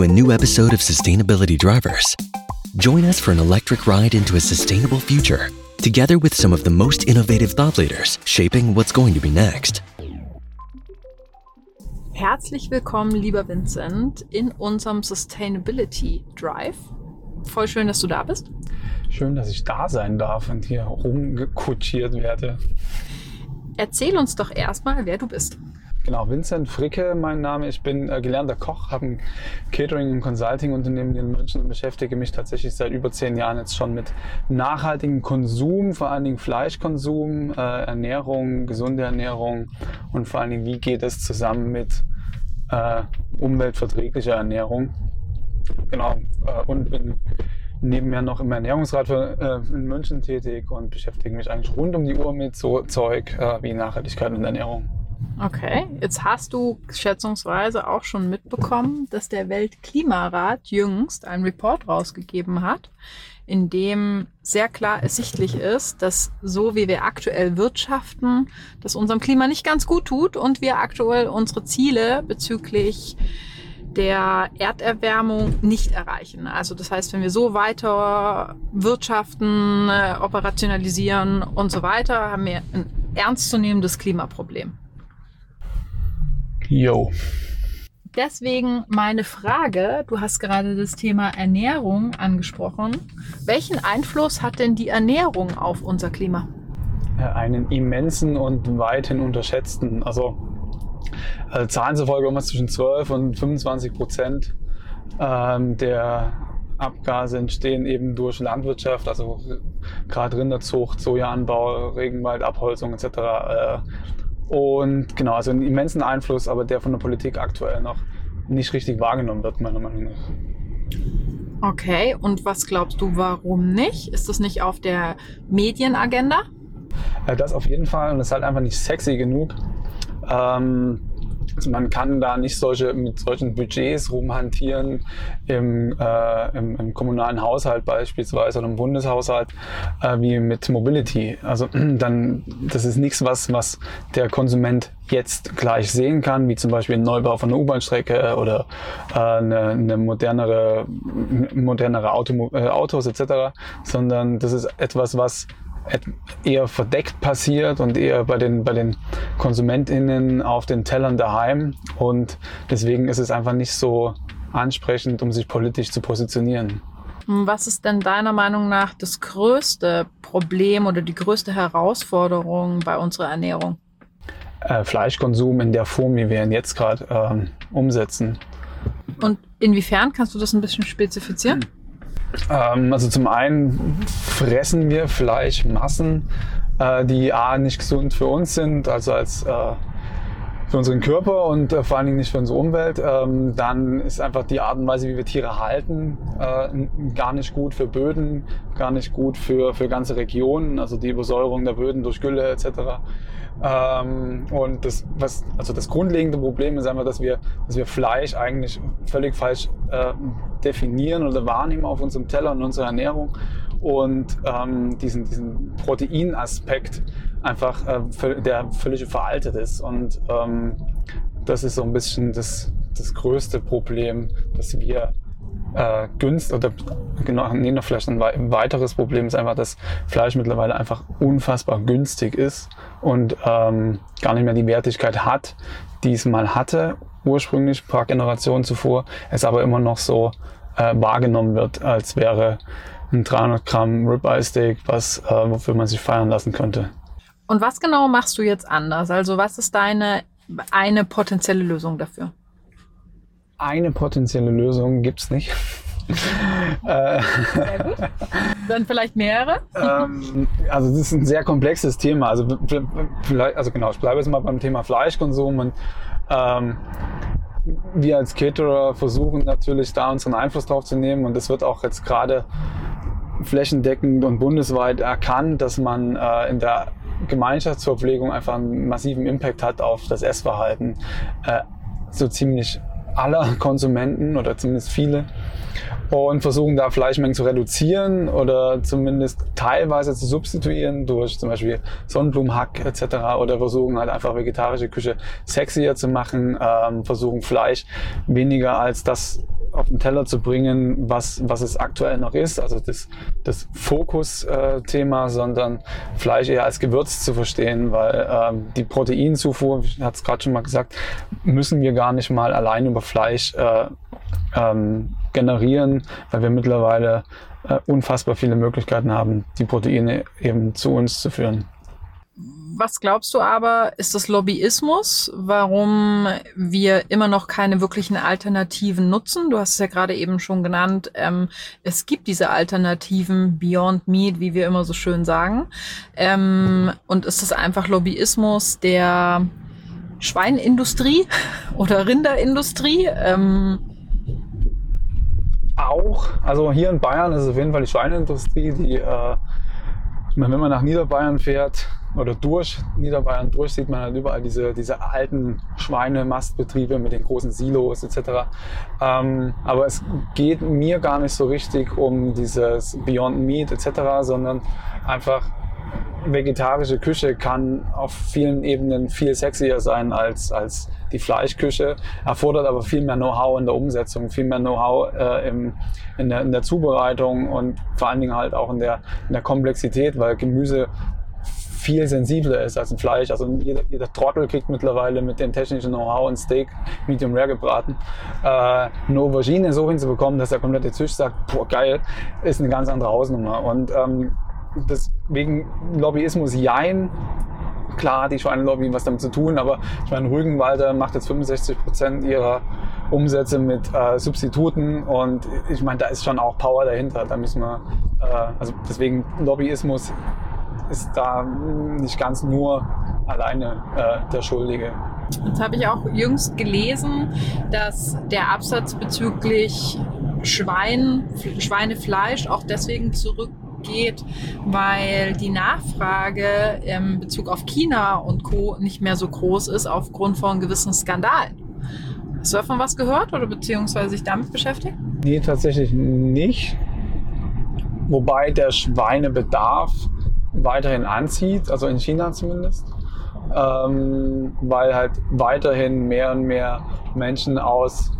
To a new episode of Sustainability Drivers. Join us for an electric ride into a sustainable future, together with some of the most innovative thought leaders shaping what's going to be next. Herzlich willkommen, lieber Vincent, in unserem Sustainability Drive. Voll schön, dass du da bist. Schön, dass ich da sein darf und hier rumgekutschiert werde. Erzähl uns doch erstmal, wer du bist. Genau, Vincent Fricke, mein Name. Ich bin äh, gelernter Koch, habe ein Catering- und Consulting-Unternehmen in München und beschäftige mich tatsächlich seit über zehn Jahren jetzt schon mit nachhaltigem Konsum, vor allen Dingen Fleischkonsum, äh, Ernährung, gesunde Ernährung und vor allen Dingen, wie geht es zusammen mit äh, umweltverträglicher Ernährung. Genau, äh, und bin nebenher noch im Ernährungsrat für, äh, in München tätig und beschäftige mich eigentlich rund um die Uhr mit so Zeug äh, wie Nachhaltigkeit und Ernährung. Okay, jetzt hast du schätzungsweise auch schon mitbekommen, dass der Weltklimarat jüngst einen Report rausgegeben hat, in dem sehr klar ersichtlich ist, dass so wie wir aktuell wirtschaften, das unserem Klima nicht ganz gut tut und wir aktuell unsere Ziele bezüglich der Erderwärmung nicht erreichen. Also das heißt, wenn wir so weiter wirtschaften, äh, operationalisieren und so weiter, haben wir ein ernstzunehmendes Klimaproblem. Jo. Deswegen meine Frage, du hast gerade das Thema Ernährung angesprochen. Welchen Einfluss hat denn die Ernährung auf unser Klima? Einen immensen und weithin unterschätzten. Also äh, Zahlen zufolge immer zwischen 12 und 25 Prozent ähm, der Abgase entstehen eben durch Landwirtschaft, also gerade Rinderzucht, Sojaanbau, Regenwaldabholzung etc. Äh, und genau, also einen immensen Einfluss, aber der von der Politik aktuell noch nicht richtig wahrgenommen wird, meiner Meinung nach. Okay, und was glaubst du, warum nicht? Ist das nicht auf der Medienagenda? Äh, das auf jeden Fall und das ist halt einfach nicht sexy genug. Ähm, also man kann da nicht solche, mit solchen Budgets rumhantieren im, äh, im, im, kommunalen Haushalt beispielsweise oder im Bundeshaushalt äh, wie mit Mobility. Also dann, das ist nichts, was, was der Konsument jetzt gleich sehen kann, wie zum Beispiel ein Neubau von einer U-Bahn-Strecke oder äh, eine, eine modernere, modernere Auto, äh, Autos etc., sondern das ist etwas, was eher verdeckt passiert und eher bei den, bei den KonsumentInnen auf den Tellern daheim. Und deswegen ist es einfach nicht so ansprechend, um sich politisch zu positionieren. Was ist denn deiner Meinung nach das größte Problem oder die größte Herausforderung bei unserer Ernährung? Äh, Fleischkonsum in der Form, wie wir ihn jetzt gerade ähm, umsetzen. Und inwiefern kannst du das ein bisschen spezifizieren? Hm. Ähm, also zum einen fressen wir Fleischmassen, äh, die A nicht gesund für uns sind, also als äh, für unseren Körper und äh, vor allen Dingen nicht für unsere Umwelt. Ähm, dann ist einfach die Art und Weise, wie wir Tiere halten, äh, gar nicht gut für Böden, gar nicht gut für, für ganze Regionen, also die Übersäuerung der Böden durch Gülle etc. Ähm, und das, was, also das grundlegende Problem ist einfach, dass wir, dass wir Fleisch eigentlich völlig falsch äh, definieren oder wahrnehmen auf unserem Teller und unserer Ernährung und ähm, diesen, diesen Proteinaspekt einfach, äh, der völlig veraltet ist. Und ähm, das ist so ein bisschen das, das größte Problem, dass wir äh, günstig oder genau, nee, noch vielleicht ein weiteres Problem ist einfach, dass Fleisch mittlerweile einfach unfassbar günstig ist und ähm, gar nicht mehr die Wertigkeit hat, die es mal hatte, ursprünglich, paar Generationen zuvor, es aber immer noch so äh, wahrgenommen wird, als wäre ein 300 Gramm Ribeye Steak, was, äh, wofür man sich feiern lassen könnte. Und was genau machst du jetzt anders? Also was ist deine eine potenzielle Lösung dafür? Eine potenzielle Lösung gibt es nicht. Sehr gut. Dann vielleicht mehrere? ähm, also das ist ein sehr komplexes Thema. Also, also genau, ich bleibe jetzt mal beim Thema Fleischkonsum und ähm, wir als Caterer versuchen natürlich da unseren Einfluss drauf zu nehmen und es wird auch jetzt gerade flächendeckend und bundesweit erkannt, dass man äh, in der Gemeinschaftsverpflegung einfach einen massiven Impact hat auf das Essverhalten. Äh, so ziemlich aller Konsumenten oder zumindest viele. und versuchen da Fleischmengen zu reduzieren oder zumindest teilweise zu substituieren durch zum Beispiel Sonnenblumenhack etc. oder versuchen halt einfach vegetarische Küche sexier zu machen, ähm, versuchen Fleisch weniger als das auf den Teller zu bringen, was, was es aktuell noch ist, also das, das Fokus-Thema, sondern Fleisch eher als Gewürz zu verstehen, weil ähm, die Proteinzufuhr, ich hatte es gerade schon mal gesagt, müssen wir gar nicht mal allein über Fleisch äh, ähm, generieren, weil wir mittlerweile äh, unfassbar viele Möglichkeiten haben, die Proteine eben zu uns zu führen. Was glaubst du aber, ist das Lobbyismus, warum wir immer noch keine wirklichen Alternativen nutzen? Du hast es ja gerade eben schon genannt. Ähm, es gibt diese Alternativen Beyond Meat, wie wir immer so schön sagen. Ähm, und ist es einfach Lobbyismus der Schweinindustrie oder Rinderindustrie? Ähm, auch. Also hier in Bayern ist es auf jeden Fall die Schweineindustrie, die, äh, wenn man nach Niederbayern fährt oder durch Niederbayern durch, sieht man halt überall diese, diese alten Schweinemastbetriebe mit den großen Silos etc. Ähm, aber es geht mir gar nicht so richtig um dieses Beyond Meat etc., sondern einfach vegetarische Küche kann auf vielen Ebenen viel sexier sein als, als die Fleischküche, erfordert aber viel mehr Know-how in der Umsetzung, viel mehr Know-how äh, in, der, in der Zubereitung und vor allen Dingen halt auch in der, in der Komplexität, weil Gemüse viel sensibler ist als ein Fleisch. Also jeder, jeder Trottel kriegt mittlerweile mit dem technischen Know-how ein Steak Medium Rare gebraten. Äh, eine Aubergine so hinzubekommen, dass der komplette Tisch sagt, boah geil, ist eine ganz andere Hausnummer. Und ähm, deswegen Lobbyismus jein. Klar, die Schweinelobby was damit zu tun, aber ich meine, Rügenwalder macht jetzt 65 Prozent ihrer Umsätze mit äh, Substituten und ich meine, da ist schon auch Power dahinter. Da müssen wir, äh, also deswegen Lobbyismus ist da nicht ganz nur alleine äh, der Schuldige. Jetzt habe ich auch jüngst gelesen, dass der Absatz bezüglich Schwein, Schweinefleisch auch deswegen zurück geht, weil die Nachfrage in Bezug auf China und Co. nicht mehr so groß ist aufgrund von gewissen Skandalen. Hast du davon was gehört oder beziehungsweise sich damit beschäftigt? Nee, tatsächlich nicht. Wobei der Schweinebedarf weiterhin anzieht, also in China zumindest. Ähm, weil halt weiterhin mehr und mehr Menschen aus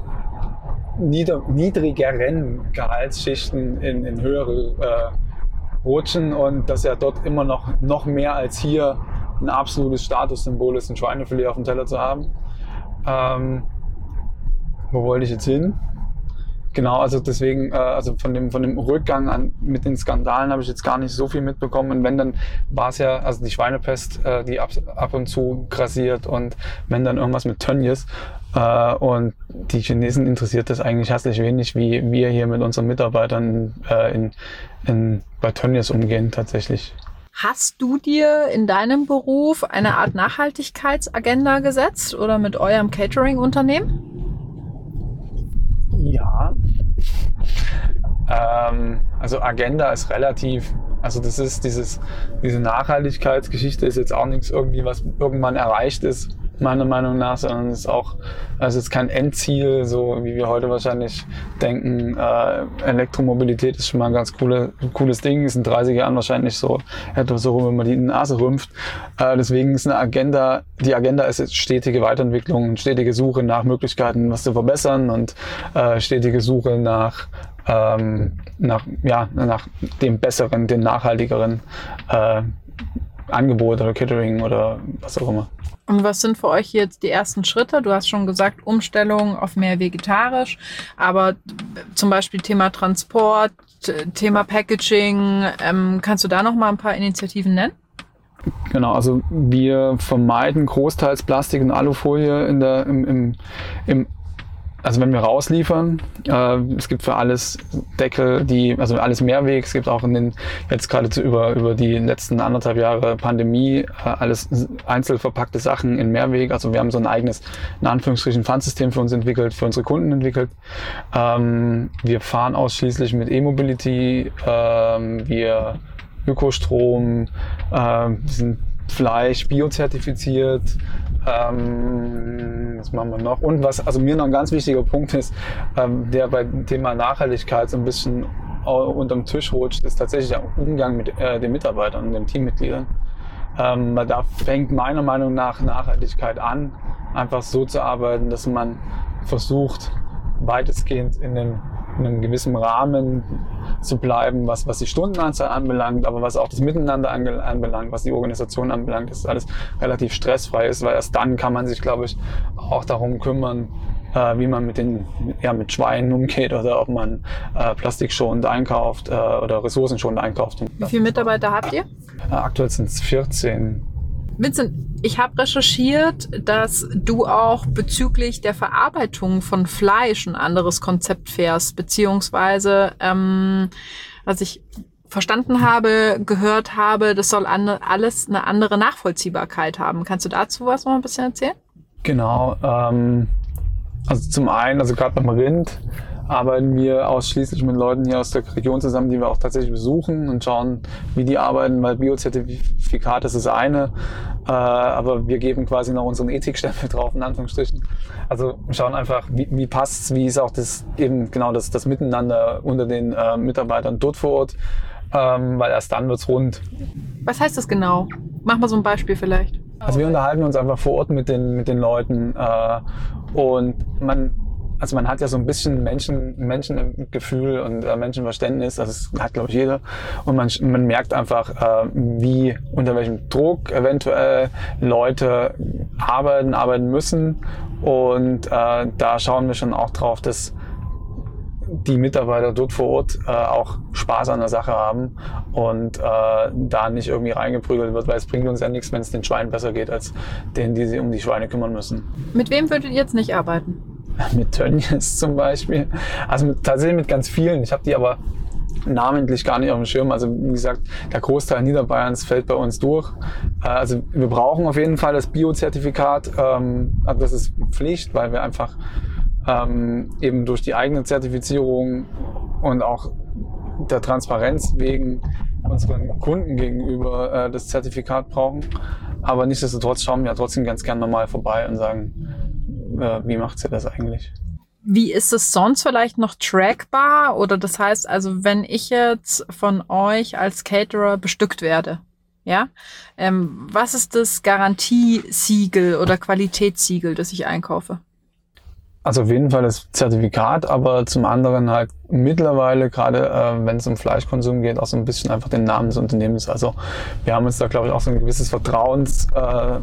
nieder, niedrigeren Gehaltsschichten in, in höhere äh, rutschen und dass ja dort immer noch, noch mehr als hier ein absolutes Statussymbol ist, ein Schweinefilet auf dem Teller zu haben. Ähm, wo wollte ich jetzt hin? Genau, also deswegen, äh, also von dem, von dem Rückgang an, mit den Skandalen habe ich jetzt gar nicht so viel mitbekommen. Und wenn dann war es ja, also die Schweinepest, äh, die ab, ab und zu grassiert und wenn dann irgendwas mit Tönnies. Äh, und die Chinesen interessiert das eigentlich herzlich wenig, wie wir hier mit unseren Mitarbeitern in, in, bei Tönnies umgehen tatsächlich. Hast du dir in deinem Beruf eine Art Nachhaltigkeitsagenda gesetzt oder mit eurem Catering-Unternehmen? Ja. Ähm, also Agenda ist relativ, also das ist dieses, diese Nachhaltigkeitsgeschichte ist jetzt auch nichts irgendwie, was irgendwann erreicht ist meiner Meinung nach, sondern es ist auch, also es ist kein Endziel, so wie wir heute wahrscheinlich denken. Äh, Elektromobilität ist schon mal ein ganz coole, cooles Ding, ist in 30 Jahren wahrscheinlich so etwas, worüber man die Nase rümpft. Äh, deswegen ist eine Agenda, die Agenda ist jetzt stetige Weiterentwicklung, stetige Suche nach Möglichkeiten, was zu verbessern und äh, stetige Suche nach ähm, nach, ja, nach dem besseren, dem nachhaltigeren äh, Angebot oder Catering oder was auch immer. Und was sind für euch jetzt die ersten Schritte? Du hast schon gesagt, Umstellung auf mehr vegetarisch, aber zum Beispiel Thema Transport, Thema Packaging, ähm, kannst du da noch mal ein paar Initiativen nennen? Genau, also wir vermeiden großteils Plastik und Alufolie in der, im, im, im also wenn wir rausliefern, äh, es gibt für alles Deckel, die, also alles Mehrweg, es gibt auch in den, jetzt gerade über, über die letzten anderthalb Jahre Pandemie, äh, alles einzeln verpackte Sachen in Mehrweg. Also wir haben so ein eigenes, in Anführungsstrichen, Pfandsystem für uns entwickelt, für unsere Kunden entwickelt. Ähm, wir fahren ausschließlich mit E-Mobility, ähm, wir Ökostrom, äh, sind Fleisch biozertifiziert. Ähm, was machen wir noch? Und was also mir noch ein ganz wichtiger Punkt ist, ähm, der beim Thema Nachhaltigkeit so ein bisschen unterm Tisch rutscht, ist tatsächlich der Umgang mit äh, den Mitarbeitern und den Teammitgliedern. Ähm, da fängt meiner Meinung nach Nachhaltigkeit an, einfach so zu arbeiten, dass man versucht, weitestgehend in in einem gewissen Rahmen zu bleiben, was, was die Stundenanzahl anbelangt, aber was auch das Miteinander anbelangt, was die Organisation anbelangt, dass alles relativ stressfrei ist, weil erst dann kann man sich, glaube ich, auch darum kümmern, äh, wie man mit den ja, mit Schweinen umgeht oder ob man äh, plastikschonend einkauft äh, oder ressourcenschonend einkauft. Wie viele Mitarbeiter habt ihr? Äh, aktuell sind es 14. Vincent, ich habe recherchiert, dass du auch bezüglich der Verarbeitung von Fleisch ein anderes Konzept fährst, beziehungsweise ähm, was ich verstanden habe, gehört habe, das soll alles eine andere Nachvollziehbarkeit haben. Kannst du dazu was noch ein bisschen erzählen? Genau. Ähm, also zum einen, also gerade beim Rind arbeiten wir ausschließlich mit Leuten hier aus der Region zusammen, die wir auch tatsächlich besuchen und schauen, wie die arbeiten, weil Biozertifikat ist das eine, äh, aber wir geben quasi noch unseren Ethikstempel drauf, in Anführungsstrichen. Also schauen einfach, wie, wie passt's, wie ist auch das eben genau das, das Miteinander unter den äh, Mitarbeitern dort vor Ort, ähm, weil erst dann wird's rund. Was heißt das genau? Mach mal so ein Beispiel vielleicht. Also wir unterhalten uns einfach vor Ort mit den, mit den Leuten äh, und man, also man hat ja so ein bisschen Menschen, Menschengefühl und äh, Menschenverständnis, das hat glaube ich jeder. Und man, man merkt einfach, äh, wie, unter welchem Druck eventuell Leute arbeiten, arbeiten müssen. Und äh, da schauen wir schon auch drauf, dass die Mitarbeiter dort vor Ort äh, auch Spaß an der Sache haben und äh, da nicht irgendwie reingeprügelt wird, weil es bringt uns ja nichts, wenn es den Schweinen besser geht, als denen, die sich um die Schweine kümmern müssen. Mit wem würdet ihr jetzt nicht arbeiten? mit Tönnies zum Beispiel. Also mit, tatsächlich mit ganz vielen. Ich habe die aber namentlich gar nicht auf dem Schirm. Also wie gesagt, der Großteil Niederbayerns fällt bei uns durch. Äh, also wir brauchen auf jeden Fall das Biozertifikat. Also das ist Pflicht, weil wir einfach ähm, eben durch die eigene Zertifizierung und auch der Transparenz wegen unseren Kunden gegenüber äh, das Zertifikat brauchen. Aber nichtsdestotrotz schauen wir ja trotzdem ganz gern normal vorbei und sagen, äh, wie macht sie das eigentlich? Wie ist es sonst vielleicht noch trackbar? Oder das heißt also, wenn ich jetzt von euch als Caterer bestückt werde, ja, ähm, was ist das Garantiesiegel oder Qualitätssiegel, das ich einkaufe? Also auf jeden Fall das Zertifikat, aber zum anderen halt mittlerweile, gerade äh, wenn es um Fleischkonsum geht, auch so ein bisschen einfach den Namen des Unternehmens. Also wir haben uns da, glaube ich, auch so ein gewisses Vertrauens, äh,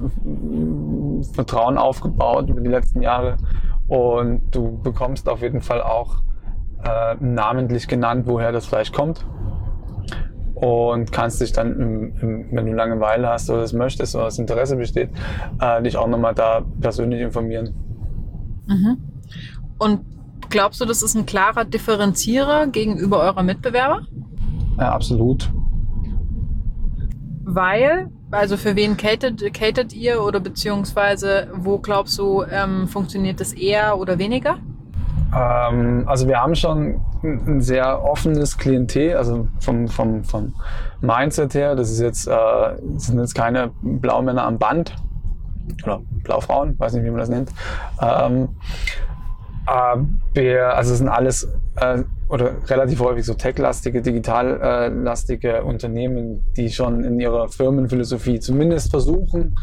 Vertrauen aufgebaut über die letzten Jahre. Und du bekommst auf jeden Fall auch äh, namentlich genannt, woher das Fleisch kommt. Und kannst dich dann, im, im, wenn du Langeweile hast oder das möchtest oder das Interesse besteht, äh, dich auch nochmal da persönlich informieren. Mhm. Und glaubst du, das ist ein klarer Differenzierer gegenüber eurer Mitbewerber? Ja, absolut. Weil, also für wen catet, catet ihr oder beziehungsweise wo glaubst du, ähm, funktioniert das eher oder weniger? Ähm, also wir haben schon ein sehr offenes Klientel, also vom, vom, vom Mindset her. Das ist jetzt, äh, sind jetzt keine Blaumänner am Band, oder Blaufrauen, weiß nicht, wie man das nennt. Ähm, aber, also es sind alles äh, oder relativ häufig so tech-lastige, digital-lastige Unternehmen, die schon in ihrer Firmenphilosophie zumindest versuchen,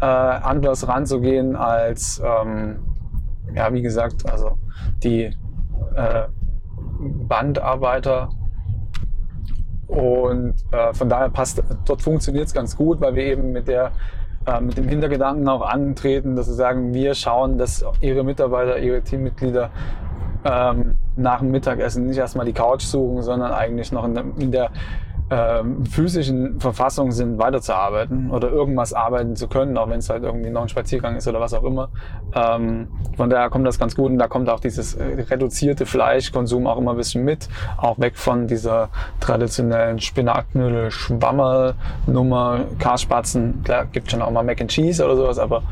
äh, anders ranzugehen als, ähm, ja, wie gesagt, also die äh, Bandarbeiter. Und äh, von daher passt, dort funktioniert es ganz gut, weil wir eben mit der äh, mit dem Hintergedanken auch antreten, dass sie sagen, wir schauen, dass ihre Mitarbeiter, ihre Teammitglieder ähm, nach dem Mittagessen nicht erstmal die Couch suchen, sondern eigentlich noch in der, in der ähm, physischen Verfassung sind, weiterzuarbeiten oder irgendwas arbeiten zu können, auch wenn es halt irgendwie noch ein Spaziergang ist oder was auch immer. Ähm, von daher kommt das ganz gut und da kommt auch dieses äh, reduzierte Fleischkonsum auch immer ein bisschen mit, auch weg von dieser traditionellen Spinatknödel, Schwammerl Nummer, Karspatzen. Klar, gibt schon auch mal Mac and Cheese oder sowas, aber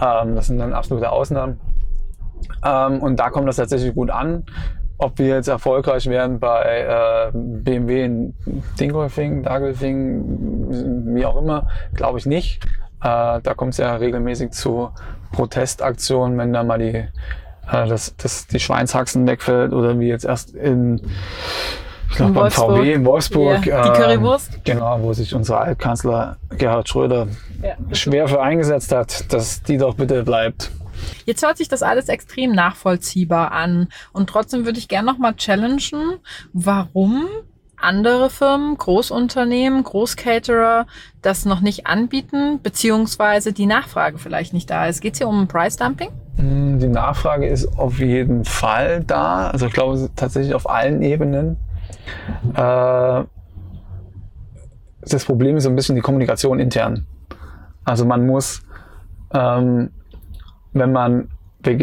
ähm, das sind dann absolute Ausnahmen. Ähm, und da kommt das tatsächlich gut an. Ob wir jetzt erfolgreich werden bei äh, BMW in Dingolfing, Dagelfing, wie auch immer, glaube ich nicht. Äh, da kommt es ja regelmäßig zu Protestaktionen, wenn da mal die, äh, das, das, die Schweinshaxen wegfällt oder wie jetzt erst in ich glaube beim VW in Wolfsburg. Ja, die Currywurst. Äh, genau, wo sich unser Altkanzler Gerhard Schröder ja. schwer für eingesetzt hat, dass die doch bitte bleibt. Jetzt hört sich das alles extrem nachvollziehbar an. Und trotzdem würde ich gerne nochmal challengen, warum andere Firmen, Großunternehmen, Großcaterer das noch nicht anbieten, beziehungsweise die Nachfrage vielleicht nicht da ist. Geht es hier um Price Dumping? Hm, die Nachfrage ist auf jeden Fall da. Also ich glaube tatsächlich auf allen Ebenen. Äh, das Problem ist so ein bisschen die Kommunikation intern. Also man muss ähm, wenn man,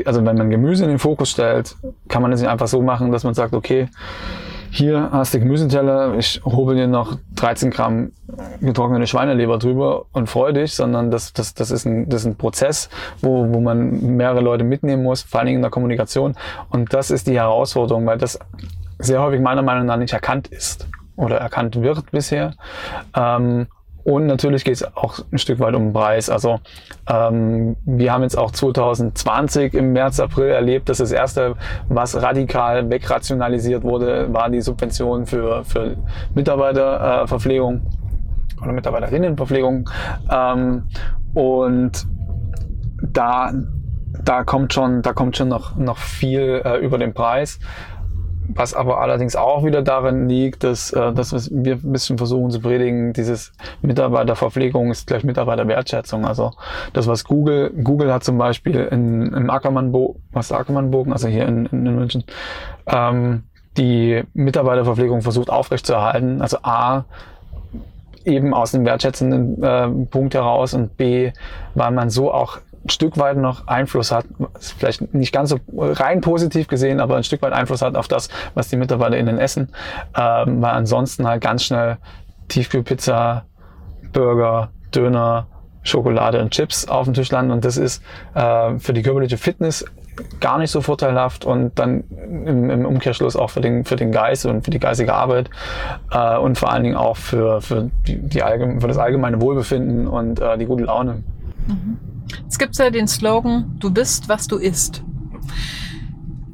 also wenn man Gemüse in den Fokus stellt, kann man es nicht einfach so machen, dass man sagt, okay, hier hast du Gemüseteller, ich hobel dir noch 13 Gramm getrocknete Schweineleber drüber und freu dich, sondern das, das, das, ist, ein, das ist ein Prozess, wo, wo man mehrere Leute mitnehmen muss, vor allen Dingen in der Kommunikation. Und das ist die Herausforderung, weil das sehr häufig meiner Meinung nach nicht erkannt ist oder erkannt wird bisher. Ähm, und natürlich geht es auch ein Stück weit um den Preis. Also ähm, wir haben jetzt auch 2020 im März, April erlebt, dass das erste, was radikal wegrationalisiert wurde, war die Subvention für, für Mitarbeiterverpflegung äh, oder Mitarbeiterinnenverpflegung. Ähm, und da, da kommt schon, da kommt schon noch, noch viel äh, über den Preis. Was aber allerdings auch wieder darin liegt, dass, äh, dass wir ein bisschen versuchen zu predigen, dieses Mitarbeiterverpflegung ist gleich Mitarbeiterwertschätzung. Also das, was Google, Google hat zum Beispiel in, im Ackermannbogen, was Ackermannbogen, also hier in, in, in München, ähm, die Mitarbeiterverpflegung versucht aufrechtzuerhalten. Also A, eben aus dem wertschätzenden äh, Punkt heraus und B, weil man so auch ein Stück weit noch Einfluss hat, vielleicht nicht ganz so rein positiv gesehen, aber ein Stück weit Einfluss hat auf das, was die MitarbeiterInnen essen, ähm, weil ansonsten halt ganz schnell Tiefkühlpizza, Burger, Döner, Schokolade und Chips auf dem Tisch landen und das ist äh, für die körperliche Fitness gar nicht so vorteilhaft und dann im, im, Umkehrschluss auch für den, für den Geist und für die geistige Arbeit äh, und vor allen Dingen auch für, für, die, die allgemein, für das allgemeine Wohlbefinden und äh, die gute Laune. Mhm. Es gibt ja den Slogan, du bist, was du isst.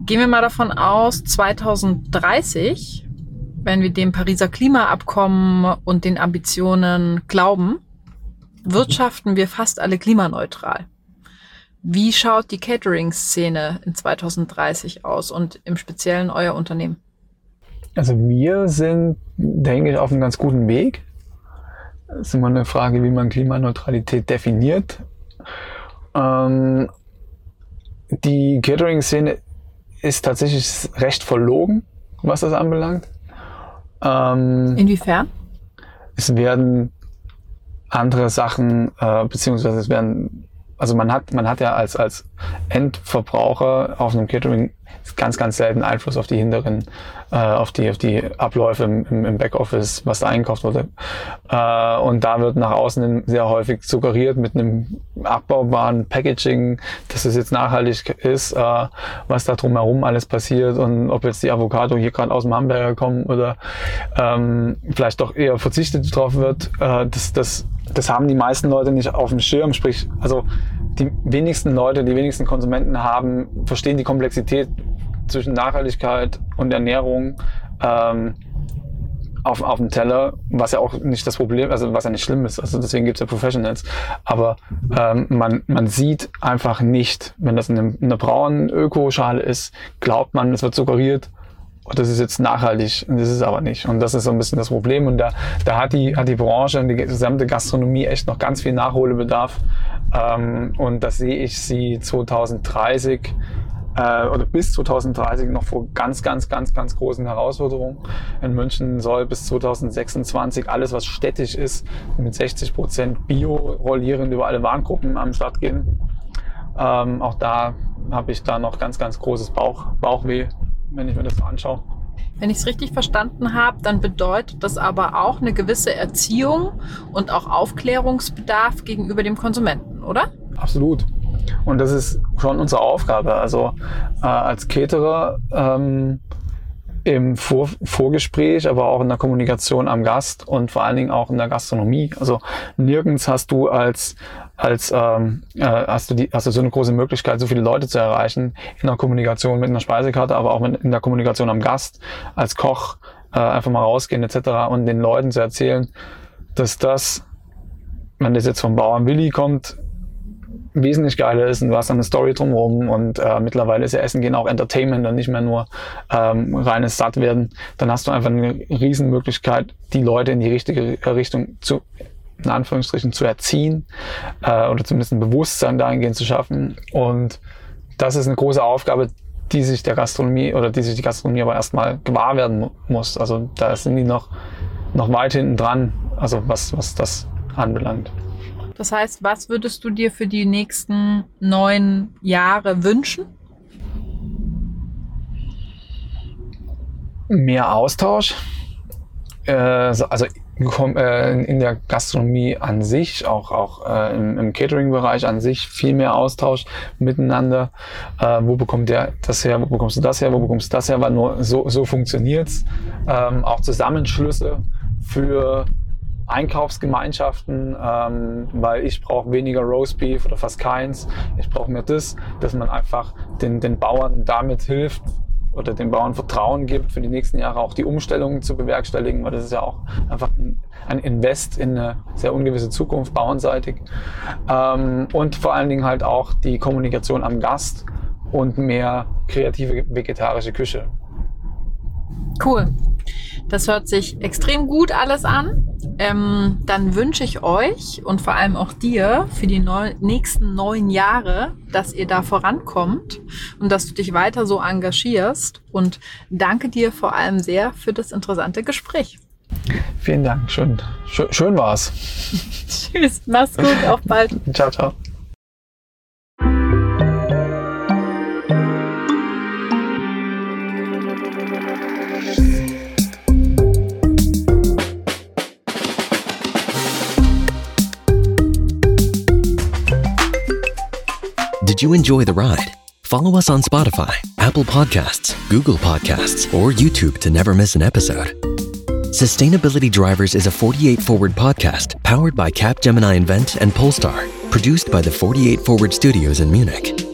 Gehen wir mal davon aus, 2030, wenn wir dem Pariser Klimaabkommen und den Ambitionen glauben, wirtschaften wir fast alle klimaneutral. Wie schaut die Catering-Szene in 2030 aus und im Speziellen euer Unternehmen? Also wir sind, denke ich, auf einem ganz guten Weg. Es ist immer eine Frage, wie man Klimaneutralität definiert. Ähm, die Catering-Szene ist tatsächlich recht verlogen, was das anbelangt. Ähm, Inwiefern? Es werden andere Sachen, äh, beziehungsweise es werden, also man hat, man hat ja als, als Endverbraucher auf einem Catering ganz, ganz selten Einfluss auf die hinteren, äh, auf die, auf die Abläufe im, im Backoffice, was da einkauft wurde. Äh, und da wird nach außen sehr häufig suggeriert mit einem abbaubaren Packaging, dass es jetzt nachhaltig ist, äh, was da drumherum alles passiert und ob jetzt die Avocado hier gerade aus dem Hamburger kommen oder ähm, vielleicht doch eher verzichtet drauf wird. Äh, das, das, das haben die meisten Leute nicht auf dem Schirm. Sprich, also die wenigsten Leute, die wenigsten Konsumenten haben, verstehen die Komplexität zwischen Nachhaltigkeit und Ernährung ähm, auf, auf dem Teller, was ja auch nicht das Problem, also was ja nicht schlimm ist. Also deswegen gibt es ja Professionals. Aber ähm, man, man sieht einfach nicht, wenn das eine, eine braunen Ökoschale ist, glaubt man, es wird suggeriert, oh, das ist jetzt nachhaltig und das ist aber nicht. Und das ist so ein bisschen das Problem. Und da, da hat, die, hat die Branche und die gesamte Gastronomie echt noch ganz viel Nachholbedarf. Ähm, und das sehe ich sie 2030 äh, oder bis 2030 noch vor ganz, ganz, ganz, ganz großen Herausforderungen. In München soll bis 2026 alles, was städtisch ist, mit 60 Prozent Bio rollierend über alle Warengruppen am Start gehen. Ähm, auch da habe ich da noch ganz, ganz großes Bauch, Bauchweh, wenn ich mir das so anschaue. Wenn ich es richtig verstanden habe, dann bedeutet das aber auch eine gewisse Erziehung und auch Aufklärungsbedarf gegenüber dem Konsumenten, oder? Absolut. Und das ist schon unsere Aufgabe. Also äh, als Caterer ähm, im Vor Vorgespräch, aber auch in der Kommunikation am Gast und vor allen Dingen auch in der Gastronomie. Also nirgends hast du als als ähm, äh, hast du die hast du so eine große Möglichkeit, so viele Leute zu erreichen in der Kommunikation mit einer Speisekarte, aber auch mit, in der Kommunikation am Gast als Koch äh, einfach mal rausgehen etc. und den Leuten zu erzählen, dass das, wenn das jetzt vom Bauern Willi kommt, wesentlich geiler ist und du hast dann eine Story drumherum und äh, mittlerweile ist ja Essen gehen auch Entertainment und nicht mehr nur ähm, reines Sattwerden, dann hast du einfach eine Riesenmöglichkeit, die Leute in die richtige Richtung zu in Anführungsstrichen zu erziehen äh, oder zumindest ein Bewusstsein dahingehend zu schaffen und das ist eine große Aufgabe, die sich der Gastronomie oder die sich die Gastronomie aber erstmal gewahr werden muss. Also da sind die noch, noch weit hinten dran, also was, was das anbelangt. Das heißt, was würdest du dir für die nächsten neun Jahre wünschen? Mehr Austausch. Äh, also in der Gastronomie an sich, auch, auch äh, im, im Catering-Bereich an sich viel mehr Austausch miteinander. Äh, wo bekommt der das her, wo bekommst du das her, wo bekommst du das her, weil nur so, so funktioniert's. Ähm, auch Zusammenschlüsse für Einkaufsgemeinschaften, ähm, weil ich brauche weniger Roastbeef oder fast keins. Ich brauche mehr das, dass man einfach den, den Bauern damit hilft oder den Bauern Vertrauen gibt, für die nächsten Jahre auch die Umstellungen zu bewerkstelligen, weil das ist ja auch einfach ein Invest in eine sehr ungewisse Zukunft, bauernseitig. Ähm, und vor allen Dingen halt auch die Kommunikation am Gast und mehr kreative vegetarische Küche. Cool. Das hört sich extrem gut alles an. Ähm, dann wünsche ich euch und vor allem auch dir für die neu nächsten neun Jahre, dass ihr da vorankommt und dass du dich weiter so engagierst. Und danke dir vor allem sehr für das interessante Gespräch. Vielen Dank. Schön, schön, schön war's. Tschüss. Mach's gut. Auf bald. ciao, ciao. You enjoy the ride? Follow us on Spotify, Apple Podcasts, Google Podcasts, or YouTube to never miss an episode. Sustainability Drivers is a 48 Forward podcast powered by Capgemini Invent and Polestar, produced by the 48 Forward Studios in Munich.